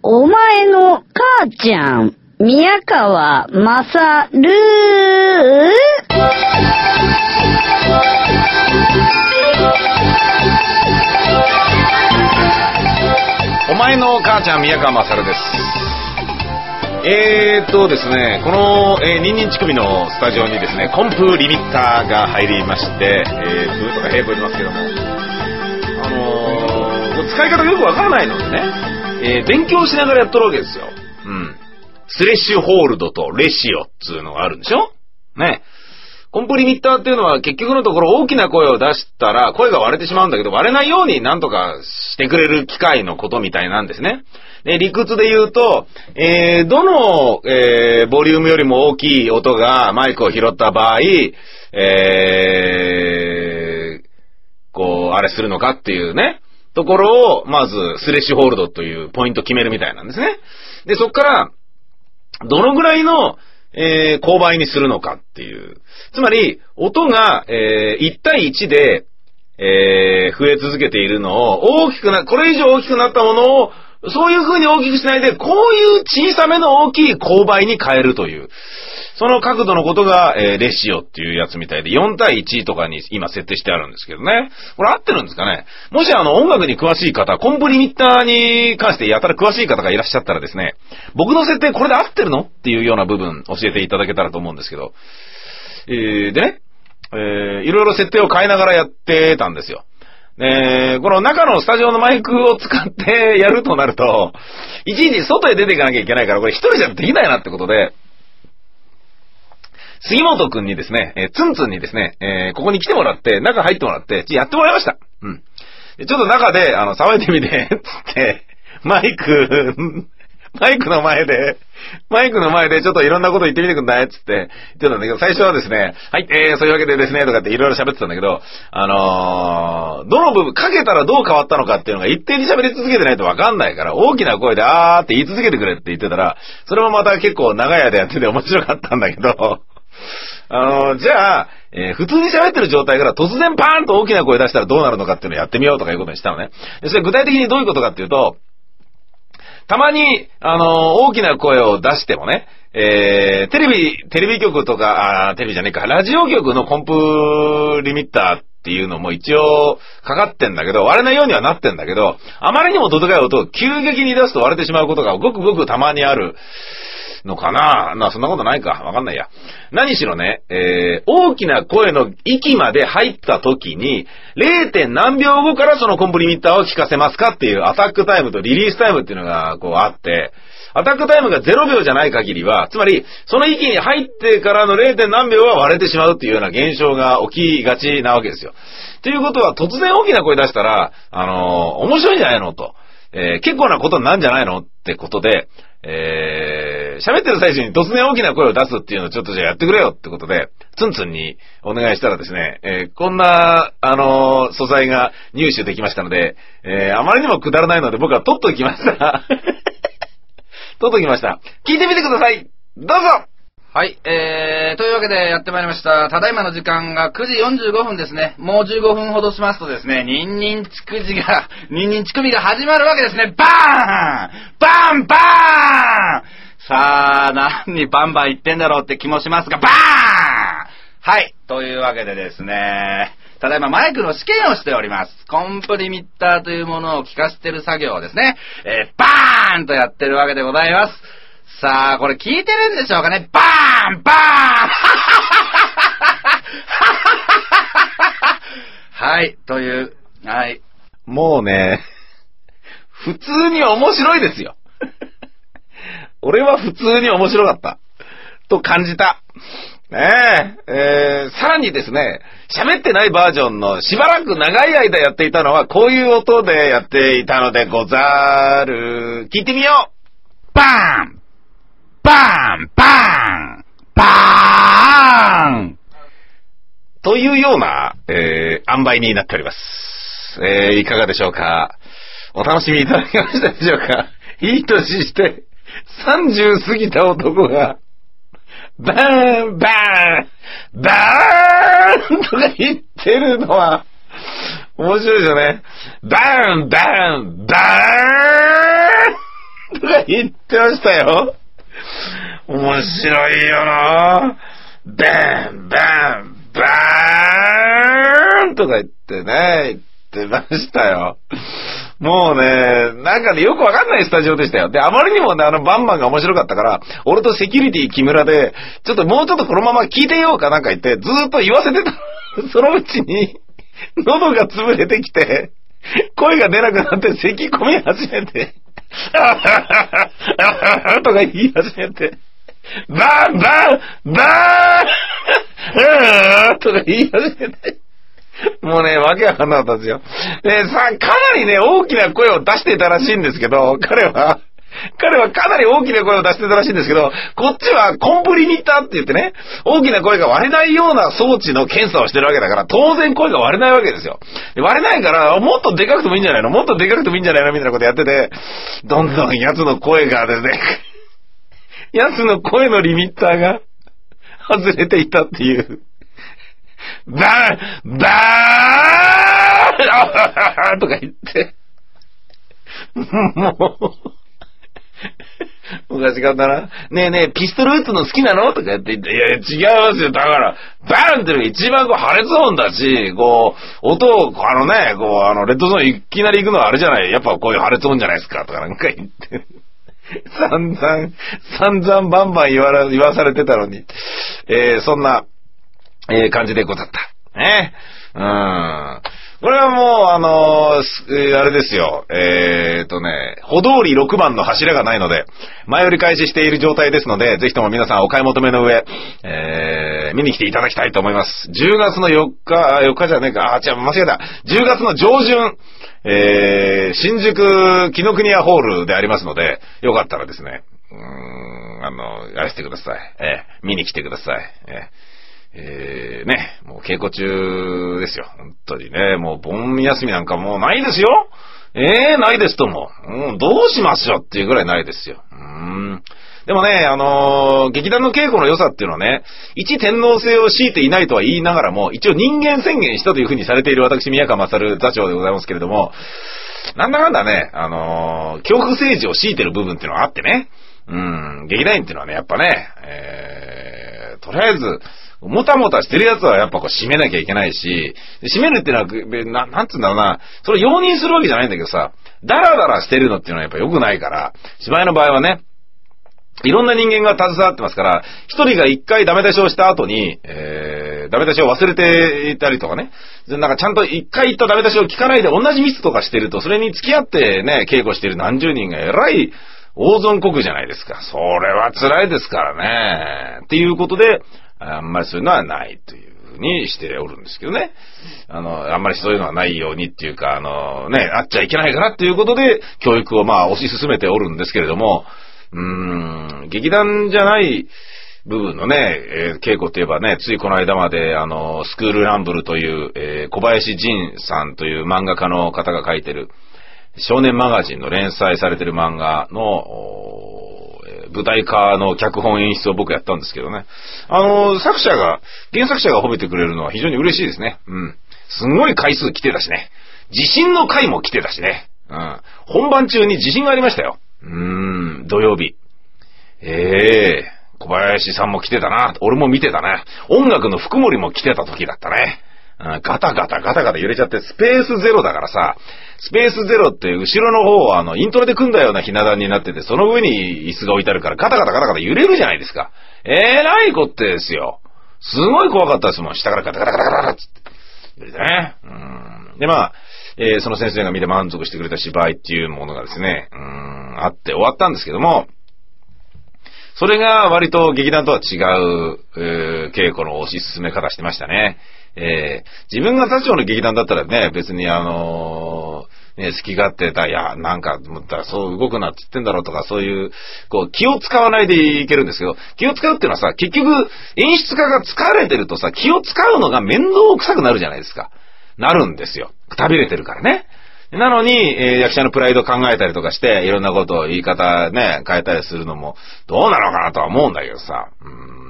お前の母ちゃん、宮川まさる？お前の母ちゃん、宮川勝です。えーっとですね、この、えー、ニンニン乳首のスタジオにですね、コンプリミッターが入りまして、えー、ブーとかヘーブいますけども、あのー、使い方よくわからないのでね、えー、勉強しながらやっとるわけですよ。うん。スレッシュホールドとレシオっつうのがあるんでしょ？ね。コンプリミッターっていうのは結局のところ大きな声を出したら声が割れてしまうんだけど割れないようになんとかしてくれる機械のことみたいなんですね。で、理屈で言うと、えー、どの、えー、ボリュームよりも大きい音がマイクを拾った場合、えー、こう、あれするのかっていうね、ところを、まず、スレッシュホールドというポイント決めるみたいなんですね。で、そっから、どのぐらいの、えー、勾配にするのかっていう。つまり、音が、えー、1対1で、えー、増え続けているのを、大きくな、これ以上大きくなったものを、そういう風に大きくしないで、こういう小さめの大きい勾配に変えるという。その角度のことが、えー、レシオっていうやつみたいで、4対1とかに今設定してあるんですけどね。これ合ってるんですかね？もしあの音楽に詳しい方、コンプリミッターに関してやたら詳しい方がいらっしゃったらですね、僕の設定これで合ってるの？っていうような部分教えていただけたらと思うんですけど。えー、でね、えー、いろいろ設定を変えながらやってたんですよ。えー、この中のスタジオのマイクを使ってやるとなると、いちいち外へ出ていかなきゃいけないから、これ一人じゃできないなってことで、杉本くんにですね、えー、ツンツンにですね、えー、ここに来てもらって、中入ってもらって、やってもらいました。うん。ちょっと中で、あの、騒いでみて、つって、マイク、マイクの前で、マイクの前でちょっといろんなこと言ってみてくんない？つって。言ってたんだけど、最初はですね、はい、えー、そういうわけでですね、とかっていろいろ喋ってたんだけど、あのー、どの部分、かけたらどう変わったのかっていうのが一定に喋り続けてないとわかんないから、大きな声であーって言い続けてくれって言ってたら、それもまた結構長い間やってて面白かったんだけど、あのー、じゃあ、えー、普通に喋ってる状態から突然パーンと大きな声出したらどうなるのかっていうのをやってみようとかいうことにしたのね。でそれ具体的にどういうことかっていうと、たまに、あの、大きな声を出してもね、えー、テレビ、テレビ局とか、あテレビじゃねえか、ラジオ局のコンプリミッターっていうのも一応かかってんだけど、割れないようにはなってんだけど、あまりにもどでかい音を急激に出すと割れてしまうことがごくごくたまにある。のかな？まあそんなことないか。わかんないや。何しろね、えー、大きな声の息まで入った時に、0. 何秒後からそのコンプリミッターを聞かせますかっていうアタックタイムとリリースタイムっていうのがこうあって、アタックタイムが0秒じゃない限りは、つまり、その息に入ってからの 0. 何秒は割れてしまうっていうような現象が起きがちなわけですよ。ということは、突然大きな声出したら、あのー、面白いんじゃないのと。えー、結構なことになるんじゃないのってことで、えー、喋ってる最中に突然大きな声を出すっていうのをちょっとじゃあやってくれよってことで、ツンツンにお願いしたらですね、えー、こんな、あのー、素材が入手できましたので、えー、あまりにもくだらないので僕は取っときました。取っときました。聞いてみてくださいどうぞはい、えー、というわけでやってまいりました。ただいまの時間が9時45分ですね。もう15分ほどしますとですね、ニンニンチクジが、ニンニンチクミが始まるわけですね。バーンバーンバーンさあ、何にバンバン言ってんだろうって気もしますが、バーンはい、というわけでですね、ただいまマイクの試験をしております。コンプリミッターというものを聞かせてる作業をですね、えー、バーンとやってるわけでございます。さあ、これ聞いてるんでしょうかねバーンバーン はい、という、はい。もうね、普通に面白いですよ。俺は普通に面白かった。と感じた。ねえ、えー、さらにですね、喋ってないバージョンのしばらく長い間やっていたのはこういう音でやっていたのでござる。聞いてみようバーンバーンバーンバーンというような、えー、塩梅になっております。えー、いかがでしょうか？お楽しみいただけましたでしょうか？いい年して、30過ぎた男が、バーンバーンバーンとか言ってるのは、面白いですよね。バーンバーンバーンとか言ってましたよ。面白いよなバンバンバーンとか言ってね、言ってましたよ。もうね、なんかね、よくわかんないスタジオでしたよ。で、あまりにもね、あの、バンバンが面白かったから、俺とセキュリティ木村で、ちょっともうちょっとこのまま聞いてようかなんか言って、ずーっと言わせてた。そのうちに、喉が潰れてきて、声が出なくなって咳込み始めて、とか言い始めて、バンバンバーンとか言い始めて、もうね、わけわかんなかったんですよ。で、さ、かなりね、大きな声を出していたらしいんですけど、彼は、彼はかなり大きな声を出してたらしいんですけど、こっちはコンプリニッターって言ってね、大きな声が割れないような装置の検査をしてるわけだから、当然声が割れないわけですよ。割れないから、もっとでかくてもいいんじゃないの？もっとでかくてもいいんじゃないの？みたいなことやってて、どんどん奴の声がですね、奴の声のリミッターが外れていたっていう。バーンバーン とか言って。もう、昔からな、ねえねえ、ピストル撃つの好きなの？とか言って言って、いやいや違いますよ。だから、バーンってのが一番こう破裂音だし、こう、音を、あのね、こう、あの、レッドゾーンいきなり行くのはあれじゃない。やっぱこういう破裂音じゃないですか、とかなんか言って。散々、散々バンバン言わら言わされてたのに、えー、そんな、えー、感じでござった。ね。うーん。これはもう、あのーすえあれですよ。えーとね、歩道り6番の柱がないので、前売り開始している状態ですので、ぜひとも皆さんお買い求めの上、えー、見に来ていただきたいと思います。10月の4日、あ4日じゃねえか、あ、違う、間違えた。10月の上旬、えー、新宿紀ノ国屋ホールでありますので、よかったらですね、うーん、あの、やらせてください。えー、見に来てください。えーえー、ね、もう稽古中ですよ。本当にね、もう盆休みなんかもうないですよ。えー、ないですとも。うん、どうしましょうっていうぐらいないですよ。うん。でもね、あのー劇団の稽古の良さっていうのはね、一天皇制を強いていないとは言いながらも、一応人間宣言したというふうにされている私、宮川勝座長でございますけれども、なんだかんだね、あのー恐怖政治を強いてる部分っていうのがあってね、うん、劇団員っていうのはね、やっぱね、えー、とりあえず、もたもたしてるやつはやっぱこう締めなきゃいけないし、締めるってのは、な、なんつうんだろうな、それ容認するわけじゃないんだけどさ、ダラダラしてるのっていうのはやっぱ良くないから、芝居の場合はね、いろんな人間が携わってますから、一人が一回ダメ出しをした後に、えー、ダメ出しを忘れていたりとかね、なんかちゃんと一回言ったダメ出しを聞かないで同じミスとかしてると、それに付き合ってね、稽古してる何十人が偉い大損国じゃないですか。それは辛いですからね。っていうことで、あんまりそういうのはないというふうにしておるんですけどね。あの、あんまりそういうのはないようにっていうか、あの、ね、あっちゃいけないからっていうことで、教育をまあ推し進めておるんですけれども、うーん、劇団じゃない部分のね、えー稽古って言えばね、ついこの間まで、あの、スクールランブルという、えー小林仁さんという漫画家の方が書いてる、少年マガジンの連載されてる漫画の、え舞台化の脚本演出を僕やったんですけどね。あの、作者が、原作者が褒めてくれるのは非常に嬉しいですね。うん。すんごい回数来てたしね。地震の回も来てたしね。うん。本番中に地震がありましたよ。うーん、土曜日。ええ小林さんも来てたな。俺も見てたね。音楽の福森も来てた時だったね。ガタガタガタガタ揺れちゃって、スペースゼロだからさ、スペースゼロって後ろの方はあの、イントロで組んだようなひな壇になってて、その上に椅子が置いてあるからガタガタガタガタ揺れるじゃないですか。えらいこってですよ。すごい怖かったですもん。下からガタガタガタガタガタって揺れてね。で、まあ、えーその先生が見て満足してくれた芝居っていうものがですね、うん、あって終わったんですけども、それが割と劇団とは違う、えー稽古の推し進め方してましたね。えー自分が座長の劇団だったらね、別にあのーね、好き勝手だ、いや、なんか、思ったらそう動くなって言ってんだろうとか、そういう、こう、気を使わないでいけるんですけど、気を使うっていうのはさ、結局、演出家が疲れてるとさ、気を使うのが面倒くさくなるじゃないですか。なるんですよ。くたびれてるからね。なのに、えー役者のプライド考えたりとかして、いろんなことを言い方ね、変えたりするのも、どうなのかなとは思うんだけどさ。うん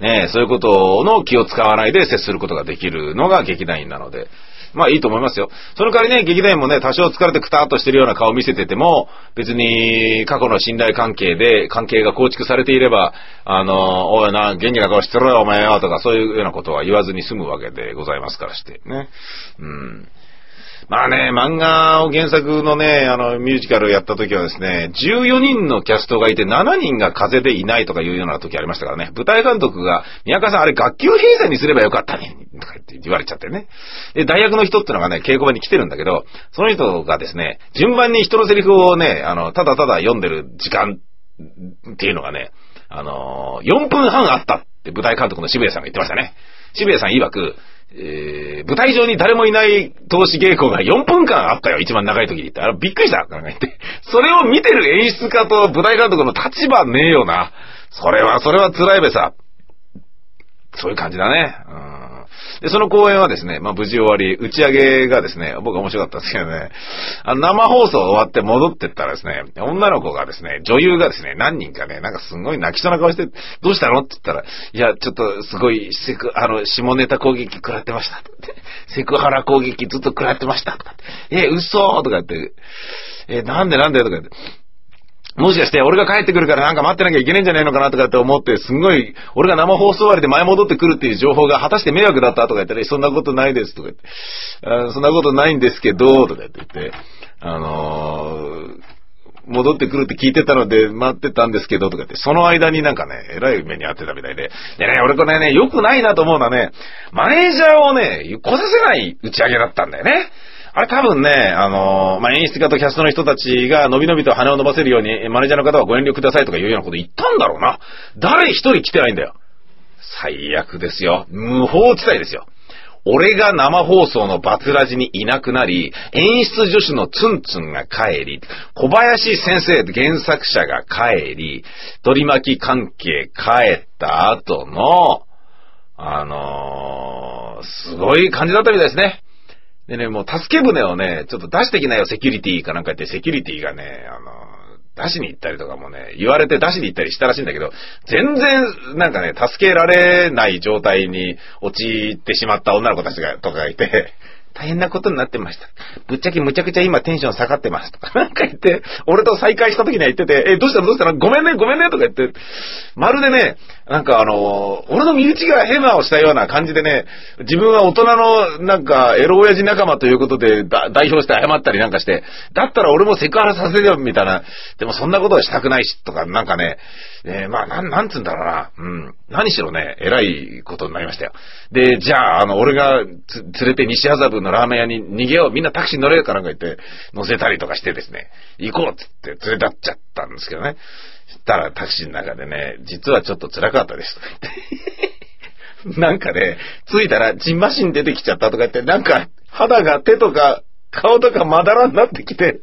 ねそういうことの気を使わないで接することができるのが劇団員なので、まあいいと思いますよ。その代わりね、劇団員もね、多少疲れてくたーっとしてるような顔を見せてても、別に過去の信頼関係で、関係が構築されていれば、あの、おいな、元気な顔してろよ、お前よ、とか、そういうようなことは言わずに済むわけでございますからして、ね。うん。まあね、漫画を原作のね、あの、ミュージカルやった時はですね、14人のキャストがいて7人が風邪でいないとかいうような時ありましたからね、舞台監督が、宮川さんあれ学級閉鎖にすればよかったね、とか言って言われちゃってね。で、大学の人ってのがね、稽古場に来てるんだけど、その人がですね、順番に人のセリフをね、あの、ただただ読んでる時間っていうのがね、あの、4分半あったって舞台監督の渋谷さんが言ってましたね。渋谷さん曰く、えー、舞台上に誰もいない投資稽古が4分間あったよ、一番長い時にって。あれびっくりした、なんか言って。それを見てる演出家と舞台監督の立場ねえよな。それは、それは辛いべさ。そういう感じだね。うん。で、その公演はですね、まあ無事終わり、打ち上げがですね、僕面白かったんですけどね、あの生放送終わって戻ってったらですね、女の子がですね、女優がですね、何人かね、なんかすごい泣きそうな顔して、どうしたのって言ったら、いや、ちょっとすごい、セク、あの、下ネタ攻撃食らってました。セクハラ攻撃ずっと食らってました。え、嘘とか言って、え、なんでなんでとか言って。もしかして俺が帰ってくるからなんか待ってなきゃいけないんじゃないのかなとかって思って、すんごい、俺が生放送終わりで前戻ってくるっていう情報が果たして迷惑だったとか言ったら、そんなことないですとか言って、あそんなことないんですけど、とか言って、あのー戻ってくるって聞いてたので待ってたんですけど、とか言って、その間になんかね、えらい目に遭ってたみたいで。でね、俺これね、良くないなと思うのはね、マネージャーをね、来させない打ち上げだったんだよね。あれ多分ね、あのーまあ、演出家とキャストの人たちが伸び伸びと羽を伸ばせるように、マネージャーの方はご遠慮くださいとかいうようなこと言ったんだろうな。誰一人来てないんだよ。最悪ですよ。無法地帯ですよ。俺が生放送のバツラジにいなくなり、演出助手のツンツンが帰り、小林先生原作者が帰り、取り巻き関係帰った後の、あのーすごい感じだったみたいですね。でね、もう助け舟をね、ちょっと出してきなよ、セキュリティかなんか言って、セキュリティがね、あの、出しに行ったりとかもね、言われて出しに行ったりしたらしいんだけど、全然、なんかね、助けられない状態に陥ってしまった女の子たちが、とかがいて、大変なことになってました。ぶっちゃけむちゃくちゃ今テンション下がってますとか、なんか言って、俺と再会した時には言ってて、え、どうしたの？どうしたの？ごめんね、ごめんねとか言って、まるでね、なんかあの、俺の身内がヘマをしたような感じでね、自分は大人のなんかエロ親父仲間ということで代表して謝ったりなんかして、だったら俺もセクハラさせるよみたいな、でもそんなことはしたくないしとか、なんかね、えーまあなん、なんつうんだろうな、うん、何しろね、偉いことになりましたよ。で、じゃあ、あの、俺が連れて西麻布のラーメン屋に逃げよう、みんなタクシー乗れよかなんか言って、乗せたりとかしてですね、行こうっつって連れ立っちゃったんですけどね。したらタクシーの中でね、実はちょっと辛かったです。なんかね、着いたらジンマシン出てきちゃったとか言って、なんか肌が手とか顔とかまだらになってきて、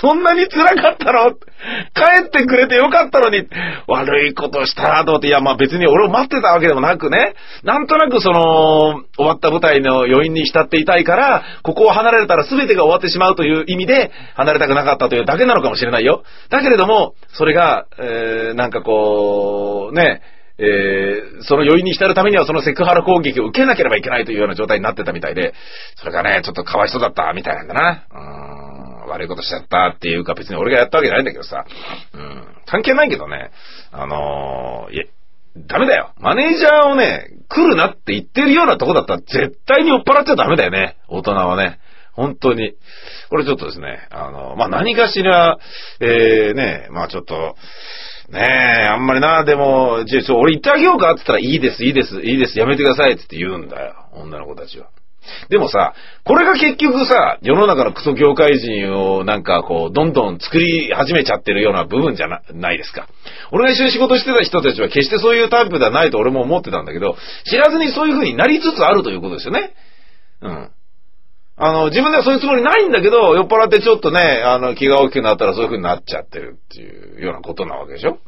そんなに辛かったの？帰ってくれてよかったのに、悪いことしたなと思って、いやまあ別に俺を待ってたわけでもなくね、なんとなくその、終わった舞台の余韻に浸っていたいから、ここを離れたら全てが終わってしまうという意味で、離れたくなかったというだけなのかもしれないよ。だけれども、それが、えー、なんかこう、ね、えー、その余韻に浸るためにはそのセクハラ攻撃を受けなければいけないというような状態になってたみたいで、それがね、ちょっとかわいそうだったみたいなんだな。うん、悪いことしちゃったっていうか別に俺がやったわけじゃないんだけどさ、うん、関係ないけどね、あのー、いや、ダメだよ。マネージャーをね、来るなって言ってるようなとこだったら絶対に酔っ払っちゃダメだよね。大人はね。本当に。これちょっとですね、あの、まあ、何かしら、えー、ね、まあ、ちょっと、ねえ、あんまりな、でも、じゃあ、俺行ってあげようかって言ったら、いいです、いいです、いいです、やめてくださいって言うんだよ。女の子たちは。でもさ、これが結局さ、世の中のクソ業界人をなんかこう、どんどん作り始めちゃってるような部分じゃなないですか。俺が一緒に仕事してた人たちは決してそういうタイプではないと俺も思ってたんだけど、知らずにそういう風になりつつあるということですよね。うん。あの、自分ではそういうつもりないんだけど、酔っ払ってちょっとね、あの、気が大きくなったらそういう風になっちゃってるっていうようなことなわけでしょ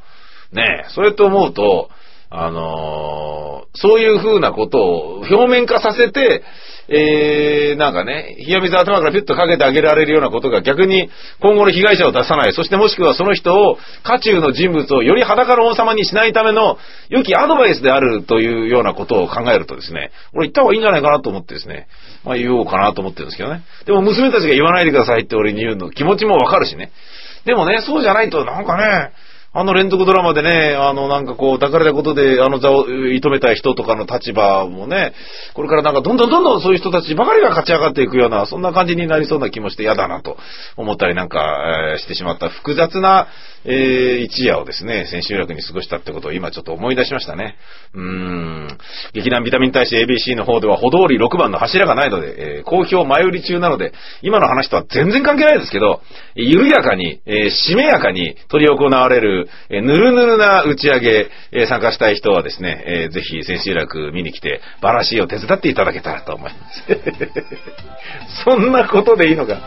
ねえ、それと思うと、あのーそういう風なことを表面化させて、えー、なんかね、冷や水頭からピュッとかけてあげられるようなことが逆に今後の被害者を出さない、そしてもしくはその人を、渦中の人物をより裸の王様にしないための良きアドバイスであるというようなことを考えるとですね、俺言った方がいいんじゃないかなと思ってですね、まあ言おうかなと思ってるんですけどね。でも娘たちが言わないでくださいって俺に言うの気持ちもわかるしね。でもね、そうじゃないとなんかね、あの連続ドラマでね、あのなんかこう抱かれたことであの座を射止めた人とかの立場もね、これからなんかどんどんどんどんそういう人たちばかりが勝ち上がっていくような、そんな感じになりそうな気もして嫌だなと思ったりなんか、えーしてしまった複雑な、えー一夜をですね、千秋楽に過ごしたってことを今ちょっと思い出しましたね。うーん。劇団ビタミン大使 ABC の方では歩通り6番の柱がないので、えー好評前売り中なので、今の話とは全然関係ないですけど、緩やかに、えーしめやかに取り行われる、えぬるぬるな打ち上げ、え参加したい人はですね、えーぜひ千秋楽見に来て、バラシーを手伝っていただけたらと思います。そんなことでいいのか、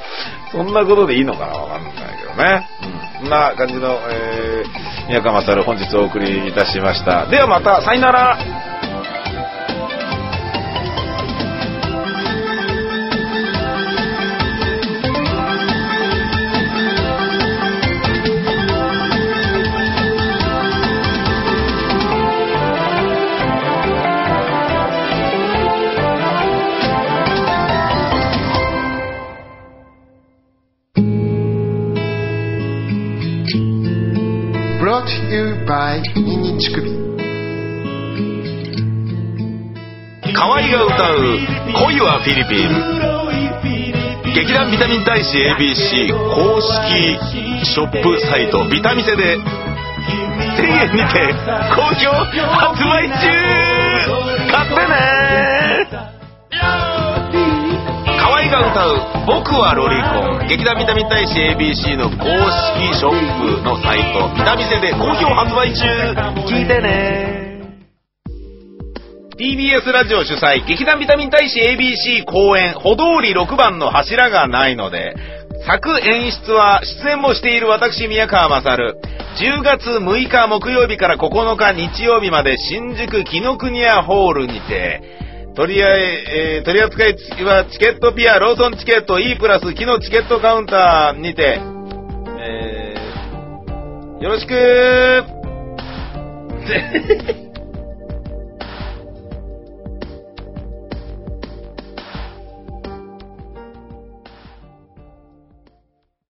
そんなことでいいのかなわかんないけどね。うん。そんな感じの、えー、宮川勝本日お送りいたしました。ではまた、さよなら「by ニンニン乳首」河合が歌う恋はフィリピン。劇団ビタミン大使 ABC 公式ショップサイトビタミセで1000円にて好評発売中。買ってね。が歌う「僕はロリコン」劇団ビタミン大使 ABC の公式ショップのサイト。ビタミセで好評発売中。聞いてね。TBS ラジオ主催、劇団ビタミン大使 ABC 公演、歩通り6番の柱がないので、作演出は出演もしている私宮川勝。10月6日木曜日から9日日曜日まで新宿紀ノ国屋ホールにて、取りあえ、えー取り扱いはチケットピア、ローソンチケット E プラス、木のチケットカウンターにて、えーよろしくー。